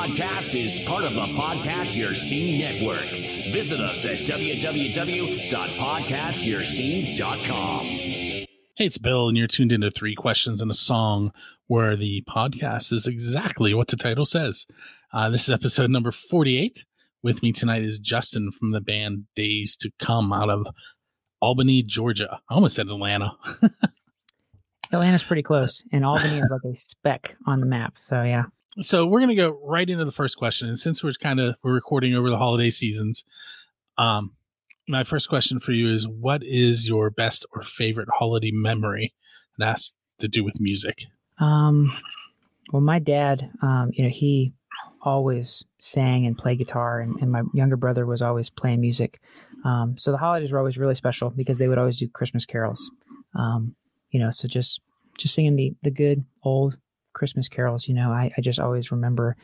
podcast is part of the Podcast Your Scene Network. Visit us at www.podcastyourscene.com. Hey, it's Bill, and you're tuned into Three Questions and a Song, where the podcast is exactly what the title says. Uh, this is episode number 48. With me tonight is Justin from the band Days to Come out of Albany, Georgia. I almost said Atlanta. Atlanta's pretty close, and Albany is like a speck on the map. So yeah. So we're gonna go right into the first question, and since we're kind of we're recording over the holiday seasons, um, my first question for you is: What is your best or favorite holiday memory that has to do with music? Um, well, my dad, um, you know, he always sang and played guitar, and, and my younger brother was always playing music. Um, so the holidays were always really special because they would always do Christmas carols. Um, you know, so just just singing the the good old Christmas carols. You know, I, I just always remember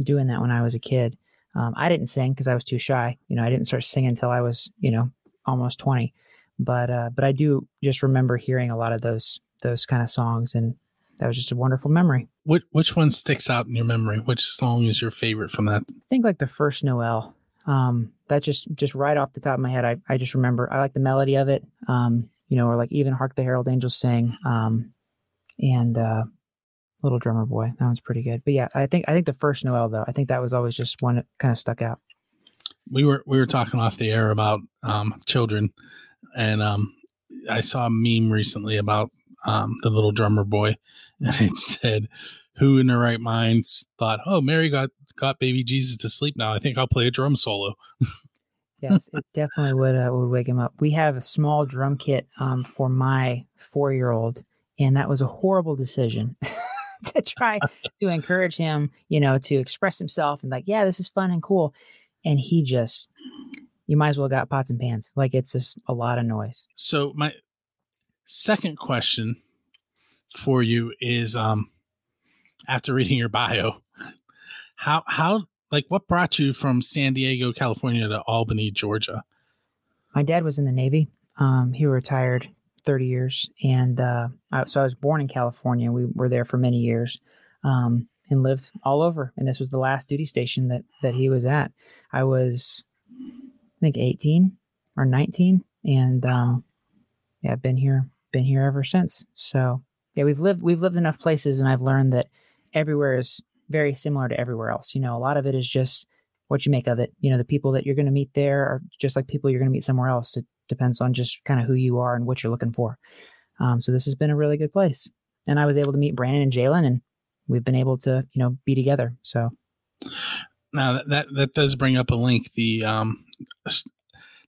doing that when I was a kid. Um, I didn't sing because I was too shy. You know, I didn't start singing until I was you know almost twenty. But uh, but I do just remember hearing a lot of those those kind of songs, and that was just a wonderful memory. Which which one sticks out in your memory? Which song is your favorite from that? I think like the first Noel. Um, that just just right off the top of my head, I, I just remember I like the melody of it. Um, you know, or like even Hark the Herald Angels Sing, um, and uh, Little Drummer Boy. That one's pretty good. But yeah, I think I think the first Noel though, I think that was always just one that kind of stuck out. We were we were talking off the air about um, children, and um, I saw a meme recently about um, the Little Drummer Boy, and it said, "Who in their right minds thought, oh, Mary got got baby Jesus to sleep now? I think I'll play a drum solo." yes, it definitely would uh, would wake him up. We have a small drum kit um, for my four year old, and that was a horrible decision to try to encourage him, you know, to express himself and like, yeah, this is fun and cool. And he just, you might as well got pots and pans. Like it's just a lot of noise. So my second question for you is, um, after reading your bio, how how like what brought you from San Diego, California to Albany, Georgia? My dad was in the Navy. Um, he retired 30 years. And uh, I, so I was born in California. We were there for many years um, and lived all over. And this was the last duty station that, that he was at. I was, I think, 18 or 19. And um, yeah, I've been here, been here ever since. So yeah, we've lived, we've lived enough places and I've learned that everywhere is very similar to everywhere else. You know, a lot of it is just what you make of it. You know, the people that you're going to meet there are just like people you're going to meet somewhere else. It depends on just kind of who you are and what you're looking for. Um, so this has been a really good place. And I was able to meet Brandon and Jalen, and we've been able to, you know, be together. So now that that, that does bring up a link. The um,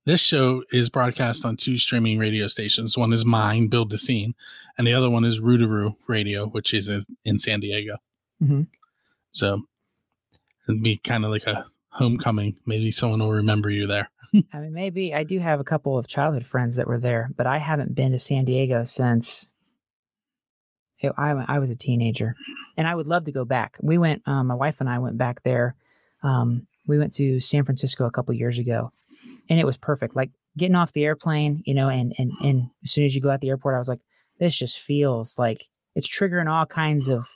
this show is broadcast on two streaming radio stations. One is mine, Build the Scene, and the other one is Rootaroo Radio, which is in San Diego. Mm-hmm. So it'd be kind of like a homecoming. Maybe someone will remember you there. I mean, maybe I do have a couple of childhood friends that were there, but I haven't been to San Diego since I, I was a teenager, and I would love to go back. We went, um, my wife and I went back there. Um, we went to San Francisco a couple years ago, and it was perfect. Like getting off the airplane, you know, and and and as soon as you go out the airport, I was like, this just feels like it's triggering all kinds of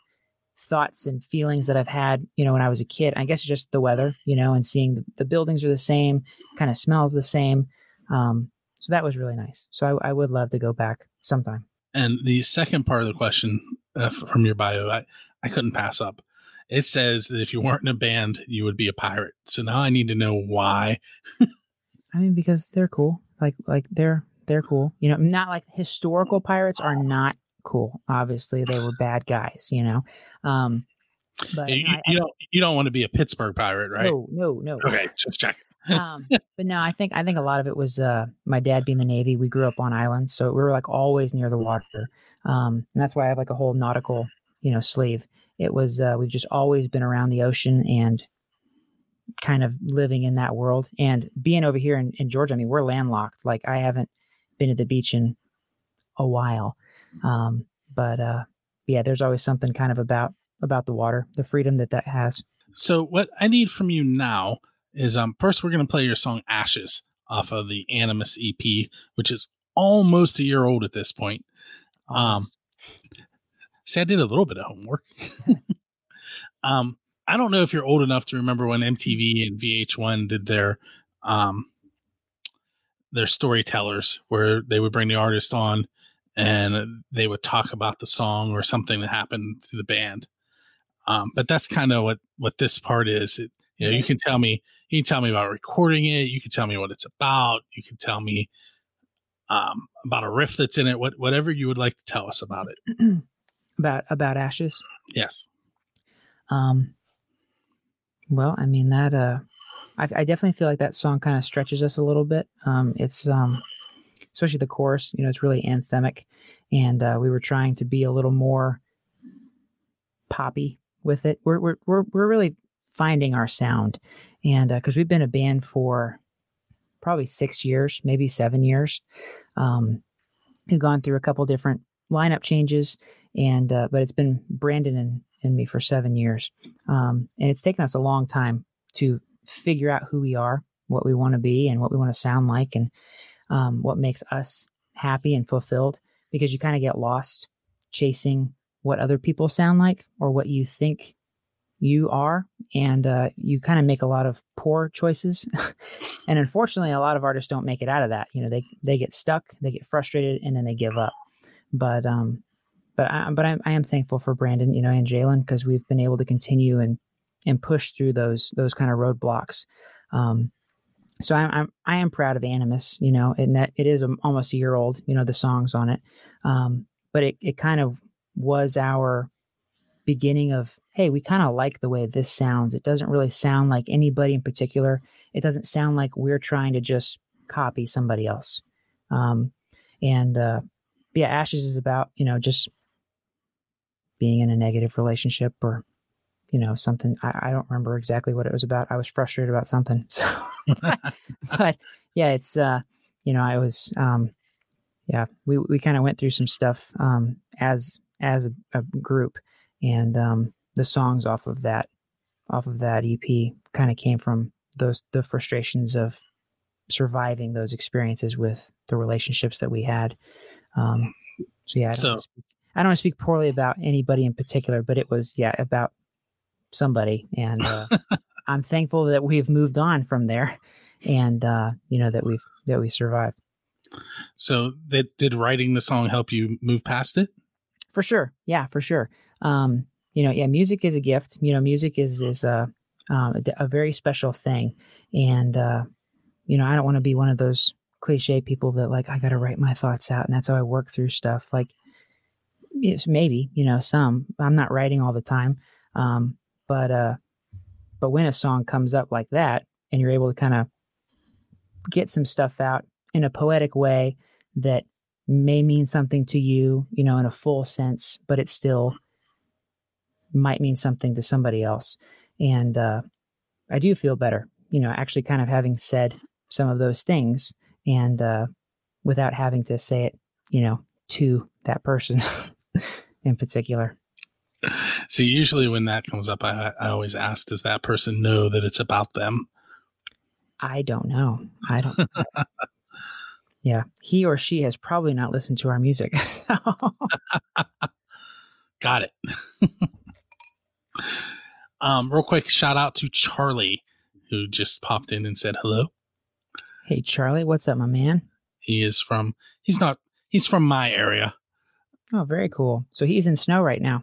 thoughts and feelings that I've had, you know, when I was a kid. I guess just the weather, you know, and seeing the, the buildings are the same, kind of smells the same. Um, so that was really nice. So I, I, would love to go back sometime. And the second part of the question uh, from your bio, I, I couldn't pass up. It says that if you weren't in a band, you would be a pirate. So now I need to know why. I mean, because they're cool. Like, like they're they're cool. You know, not like historical pirates are not cool. Obviously, they were bad guys, you know. Um, but you, I, you don't you don't want to be a Pittsburgh pirate, right? No, no, no. Okay, just check. um, but no, I think I think a lot of it was uh, my dad being the Navy. We grew up on islands, so we were like always near the water, um, and that's why I have like a whole nautical, you know, sleeve. It was uh, we've just always been around the ocean and kind of living in that world. And being over here in, in Georgia, I mean, we're landlocked. Like I haven't been to the beach in a while. Um, but uh, yeah, there's always something kind of about about the water, the freedom that that has. So what I need from you now is um first we're gonna play your song Ashes off of the Animus EP, which is almost a year old at this point. Um, see, I did a little bit of homework. um, I don't know if you're old enough to remember when MTV and VH1 did their um their storytellers where they would bring the artist on and they would talk about the song or something that happened to the band. Um, but that's kind of what what this part is. It, you know, you can tell me you can tell me about recording it. You can tell me what it's about. You can tell me um, about a riff that's in it. What whatever you would like to tell us about it. about about ashes. Yes. Um. Well, I mean that. Uh, I, I definitely feel like that song kind of stretches us a little bit. Um, it's um, especially the chorus. You know, it's really anthemic, and uh, we were trying to be a little more poppy with it. We're we're we're we're really finding our sound, and because uh, we've been a band for probably six years, maybe seven years. Um, we've gone through a couple different lineup changes, and uh, but it's been Brandon and, and me for seven years, um, and it's taken us a long time to figure out who we are, what we want to be, and what we want to sound like, and um, what makes us happy and fulfilled. Because you kind of get lost chasing what other people sound like or what you think you are and uh, you kind of make a lot of poor choices and unfortunately a lot of artists don't make it out of that you know they they get stuck they get frustrated and then they give up but um but i but i'm I am thankful for brandon you know and jalen because we've been able to continue and and push through those those kind of roadblocks um so I'm, I'm I am proud of Animus, you know, and that it is a, almost a year old, you know, the songs on it, um, but it it kind of was our beginning of hey we kind of like the way this sounds. It doesn't really sound like anybody in particular. It doesn't sound like we're trying to just copy somebody else. Um, and uh, yeah ashes is about you know just being in a negative relationship or you know something I, I don't remember exactly what it was about. I was frustrated about something. So but yeah it's uh you know i was um yeah we, we kind of went through some stuff um as as a, a group. And um, the songs off of that off of that EP kind of came from those the frustrations of surviving those experiences with the relationships that we had. Um, so yeah, I don't, so, speak, I don't want to speak poorly about anybody in particular, but it was yeah about somebody, and uh, I'm thankful that we've moved on from there, and uh, you know that we've that we survived. So that did writing the song help you move past it? For sure, yeah, for sure um, you know, yeah, music is a gift. You know, music is is a um, a, a, very special thing, and uh, you know, I don't want to be one of those cliche people that like I got to write my thoughts out, and that's how I work through stuff. Like, yes, maybe you know, some I'm not writing all the time, um, but uh, but when a song comes up like that, and you're able to kind of get some stuff out in a poetic way that may mean something to you, you know, in a full sense, but it still might mean something to somebody else. And uh, I do feel better, you know, actually kind of having said some of those things and uh, without having to say it, you know, to that person in particular. See, usually when that comes up, I, I always ask, does that person know that it's about them? I don't know. I don't. yeah, he or she has probably not listened to our music. So. Got it. Um, real quick, shout out to Charlie, who just popped in and said hello. Hey, Charlie, what's up, my man? He is from, he's not, he's from my area. Oh, very cool. So he's in snow right now.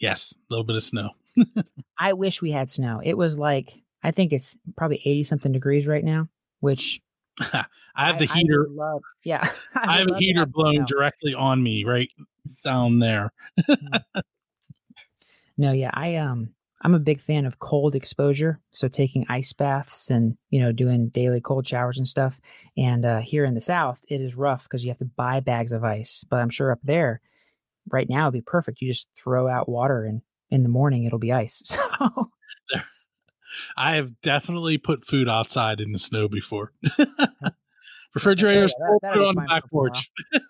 Yes, a little bit of snow. I wish we had snow. It was like, I think it's probably 80 something degrees right now, which I have the I, heater. I love, yeah. I, I have a heater blown directly on me right down there. Mm. No, yeah, I um I'm a big fan of cold exposure, so taking ice baths and you know doing daily cold showers and stuff. And uh, here in the South, it is rough because you have to buy bags of ice. But I'm sure up there, right now, it'd be perfect. You just throw out water, and in the morning, it'll be ice. So. I have definitely put food outside in the snow before. Uh, Refrigerators yeah, that, that on the back porch.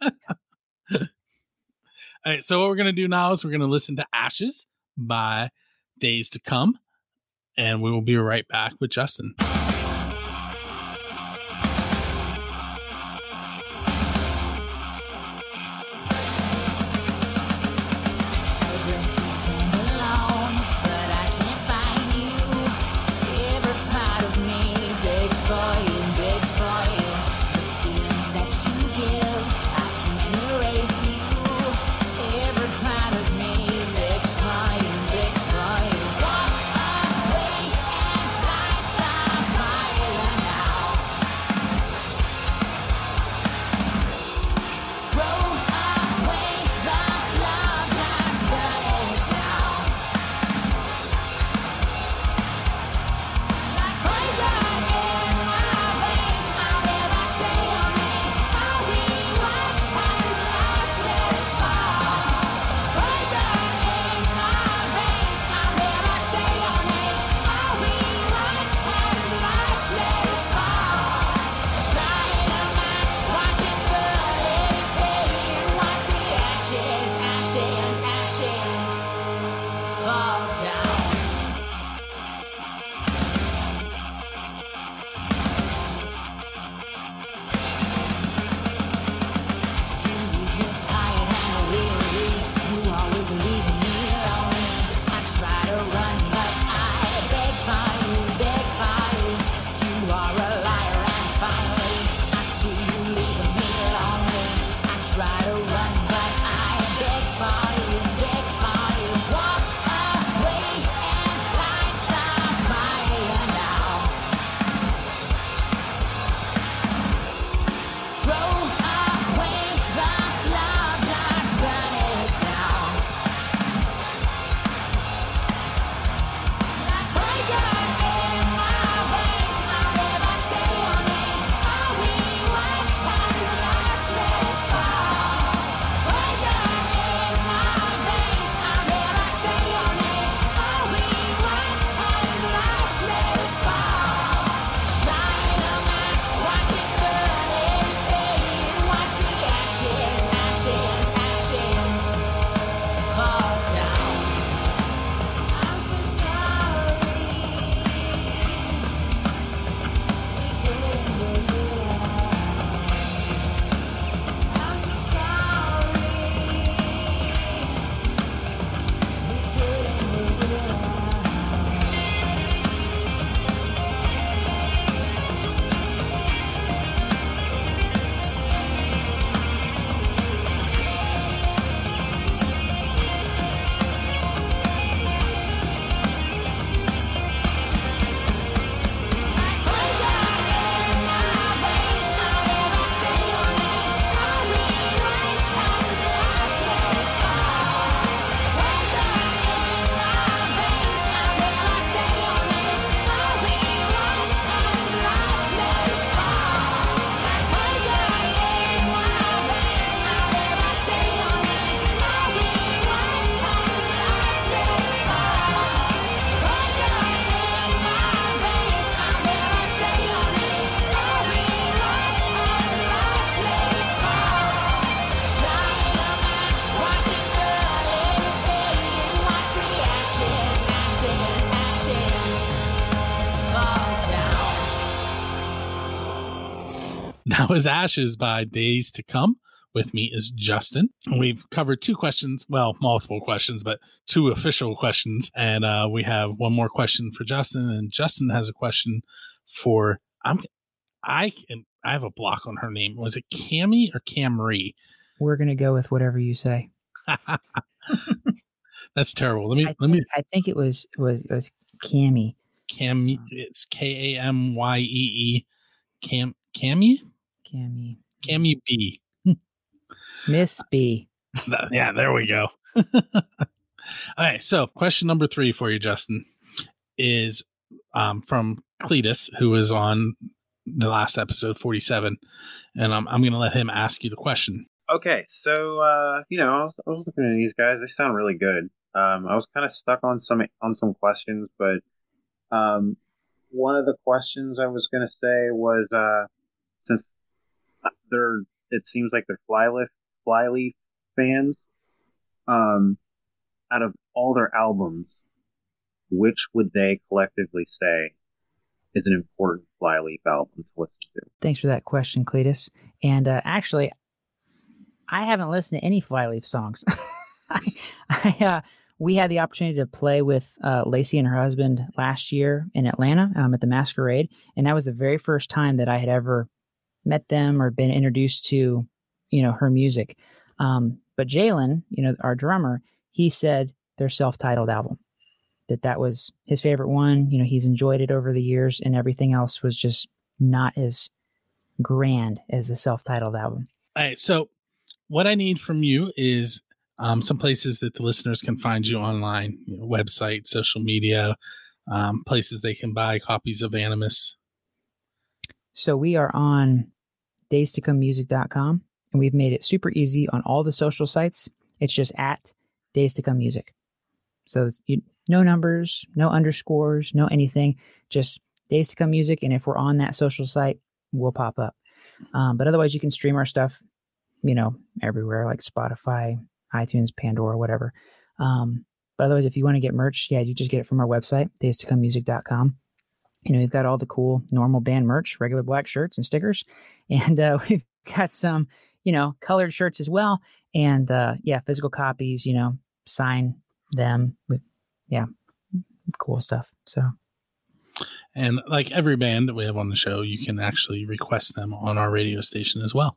All right, so what we're gonna do now is we're gonna listen to Ashes by days to come. And we will be right back with Justin. Now is Ashes by Days to Come. With me is Justin. We've covered two questions, well, multiple questions, but two official questions. And uh, we have one more question for Justin. And Justin has a question for I'm I can I have a block on her name. Was it Cami or Camry? We're gonna go with whatever you say. That's terrible. Let me I let me I think it was was it was Cammy. Cam it's K A M Y E E Cam Cammy? Cammy. Cammy B. Miss B. Yeah, there we go. All right, so question number three for you, Justin, is um, from Cletus, who was on the last episode, 47. And I'm, I'm going to let him ask you the question. Okay, so uh, you know, I was, I was looking at these guys. They sound really good. Um, I was kind of stuck on some on some questions, but um, one of the questions I was going to say was uh, since they're it seems like they're flyleaf flyleaf fans. Um, out of all their albums, which would they collectively say is an important flyleaf album to listen to? Thanks for that question, Cletus. And uh, actually, I haven't listened to any Flyleaf songs. I, I uh, we had the opportunity to play with uh, Lacey and her husband last year in Atlanta um, at the Masquerade, and that was the very first time that I had ever met them or been introduced to, you know, her music. Um, but Jalen, you know, our drummer, he said their self-titled album that that was his favorite one. You know, he's enjoyed it over the years, and everything else was just not as grand as the self-titled album. All right, so what I need from you is um, some places that the listeners can find you online, you know, website, social media, um, places they can buy copies of Animus. So we are on days to come music.com and we've made it super easy on all the social sites. It's just at days to come music. So you, no numbers, no underscores, no anything, just days to come music. And if we're on that social site, we'll pop up. Um, but otherwise, you can stream our stuff, you know, everywhere like Spotify, iTunes, Pandora, whatever. Um, but otherwise, if you want to get merch, yeah, you just get it from our website, days to come music.com. You know, we've got all the cool normal band merch, regular black shirts and stickers. And uh, we've got some, you know, colored shirts as well. And uh, yeah, physical copies, you know, sign them with, yeah, cool stuff. So, And like every band that we have on the show, you can actually request them on our radio station as well.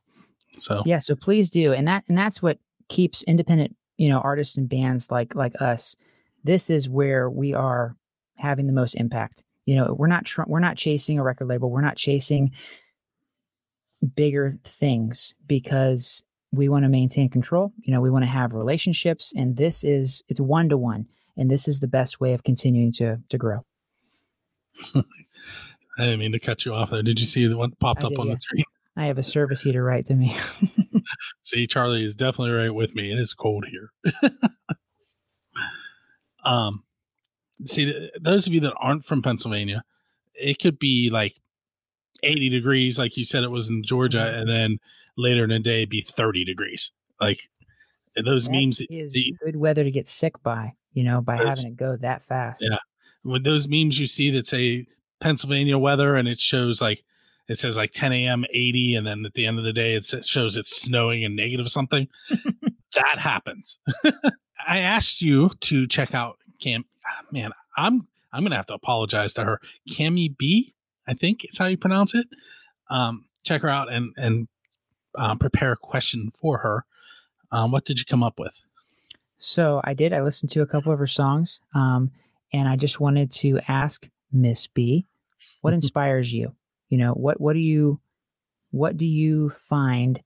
So yeah, so please do. And that, and that's what keeps independent, you know, artists and bands like, like us. This is where we are having the most impact. You know, we're not, tr- we're not chasing a record label. We're not chasing bigger things because we want to maintain control. You know, we want to have relationships and this is, it's one to one. And this is the best way of continuing to, to grow. I didn't mean to cut you off there. Did you see the one popped I up did, on yeah. the screen? I have a service heater right to me. See, Charlie is definitely right with me. It is cold here. um, see, those of you that aren't from Pennsylvania, it could be like 80 degrees, like you said it was in Georgia, Mhm. and then later in the day be 30 degrees. Like those That memes that, is that you- good weather to get sick by, you know, by Those- having it go that fast. Yeah. with those memes you see that say Pennsylvania weather and it shows like it says like 10 a.m. 80 and then at the end of the day it shows it's snowing and negative something. that happens. I asked you to check out Cam. Man, I'm I'm gonna have to apologize to her. Cami B, I think is how you pronounce it. Um, check her out and and um, prepare a question for her. Um, what did you come up with? So I did. I listened to a couple of her songs, um, and I just wanted to ask Miss B, what inspires you? You know, what what do you what do you find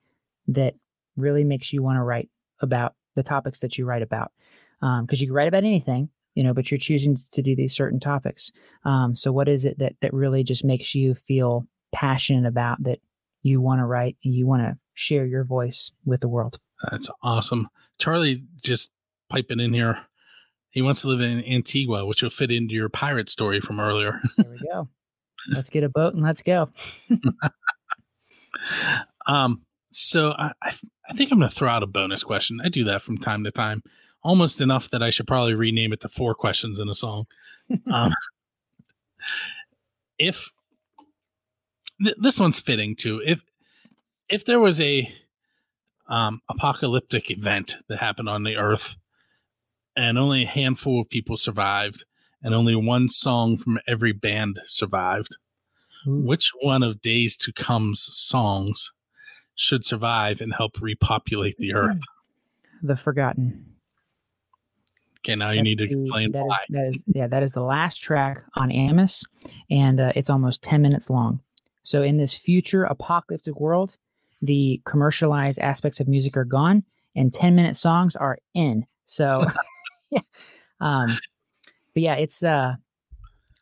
that really makes you want to write about the topics that you write about? Because you can write about anything, you know, but you're choosing to do these certain topics. Um, so what is it that that really just makes you feel passionate about that you want to write and you want to share your voice with the world? That's awesome. Charlie just piping in here. He wants to live in Antigua, which will fit into your pirate story from earlier. There we go. let's get a boat and let's go. um, so I, I, I think I'm going to throw out a bonus question. I do that from time to time, almost enough that I should probably rename it to four questions in a song. Um, if th- this one's fitting too, if if there was a um, apocalyptic event that happened on the earth and only a handful of people survived and only one song from every band survived Ooh. which one of days to come's songs should survive and help repopulate the earth The Forgotten. Okay now you need to the- explain that is- why that is yeah, that is the last track on Animus, and uh, it's almost ten minutes long. So in this future apocalyptic world, the commercialized aspects of music are gone, and ten minute songs are in. So, yeah, um, but yeah, it's uh,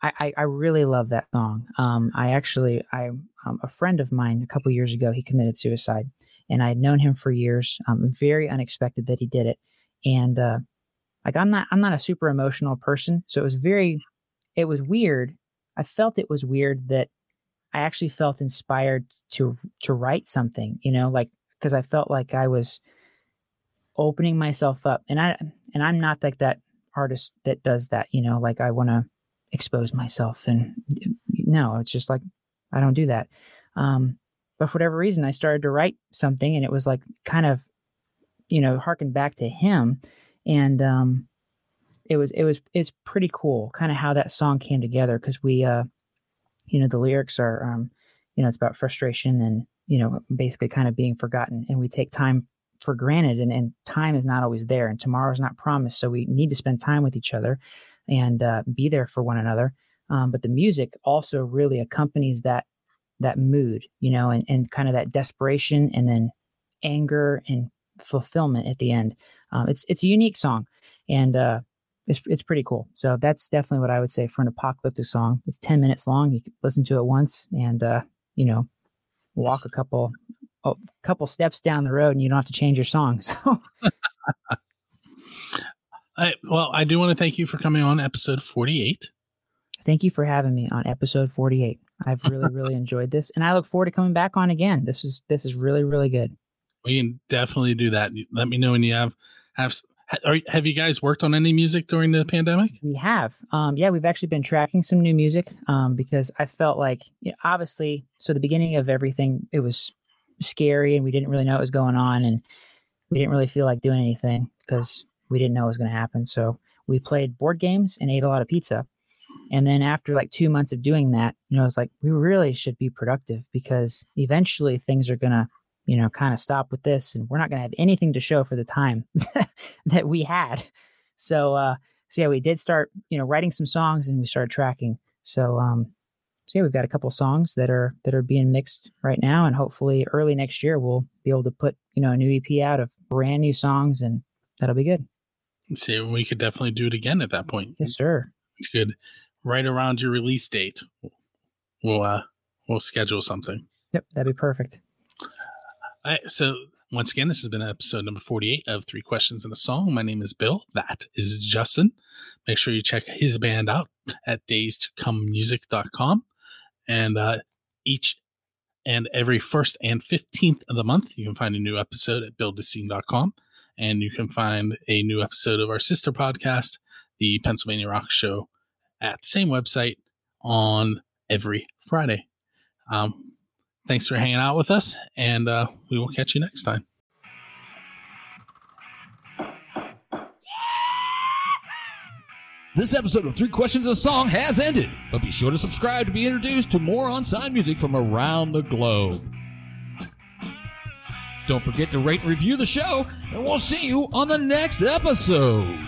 I, I I really love that song. Um, I actually I um, a friend of mine a couple years ago he committed suicide, and I had known him for years. Um, very unexpected that he did it, and uh, like i'm not i'm not a super emotional person so it was very it was weird. I felt it was weird that i actually felt inspired to to write something you know like because i felt like i was opening myself up. And i and i'm not like that artist that does that you know like i want to expose myself and no it's just like i don't do that. Um but for whatever reason i started to write something and it was like kind of you know harken back to him and um it was it was it's pretty cool kind of how that song came together because we uh you know the lyrics are um you know it's about frustration and you know basically kind of being forgotten. And we take time for granted and, and time is not always there and tomorrow's not promised. So we need to spend time with each other and uh, be there for one another. Um, but the music also really accompanies that that mood you know and, and kind of that desperation and then anger and fulfillment at the end um, it's it's a unique song, and uh, it's it's pretty cool. So that's definitely what I would say for an apocalyptic song. It's ten minutes long. You can listen to it once, and uh, you know, walk a couple a couple steps down the road, and you don't have to change your song. So I, well i do want to thank you for coming on episode 48 thank you for having me on episode forty eight. I've really really enjoyed this, and I look forward to coming back on again. This is this is really really good. We can definitely do that let me know when you have have are, have you guys worked on any music during the pandemic We have. Um, yeah, we've actually been tracking some new music um, because I felt like, you know, obviously, so the beginning of everything, it was scary and we didn't really know what was going on. And we didn't really feel like doing anything because we didn't know what was going to happen. So we played board games and ate a lot of pizza. And then after like two months of doing that, you know, it's like we really should be productive because eventually things are going to, you know, kind of stop with this and we're not going to have anything to show for the time that we had. So, uh, so yeah, we did start, you know, writing some songs and we started tracking. So, um, so yeah, we've got a couple songs that are that are being mixed right now, and hopefully early next year we'll be able to put you know a new EP out of brand new songs, and that'll be good. see we could definitely do it again at that point Yes, sir. it's good right around your release date we'll uh we'll schedule something Yep, that'd be perfect. So once again, this has been episode number 48 of Three Questions and a Song. My name is Bill. That is Justin. Make sure you check his band out at days to come. And uh, each and every first and 15th of the month, you can find a new episode at builddescene.com. And you can find a new episode of our sister podcast, the Pennsylvania Rock Show, at the same website on every Friday. Um, thanks for hanging out with us, and uh, we will catch you next time. This episode of Three Questions a Song has ended, but be sure to subscribe to be introduced to more on-sign music from around the globe. Don't forget to rate and review the show, and we'll see you on the next episode.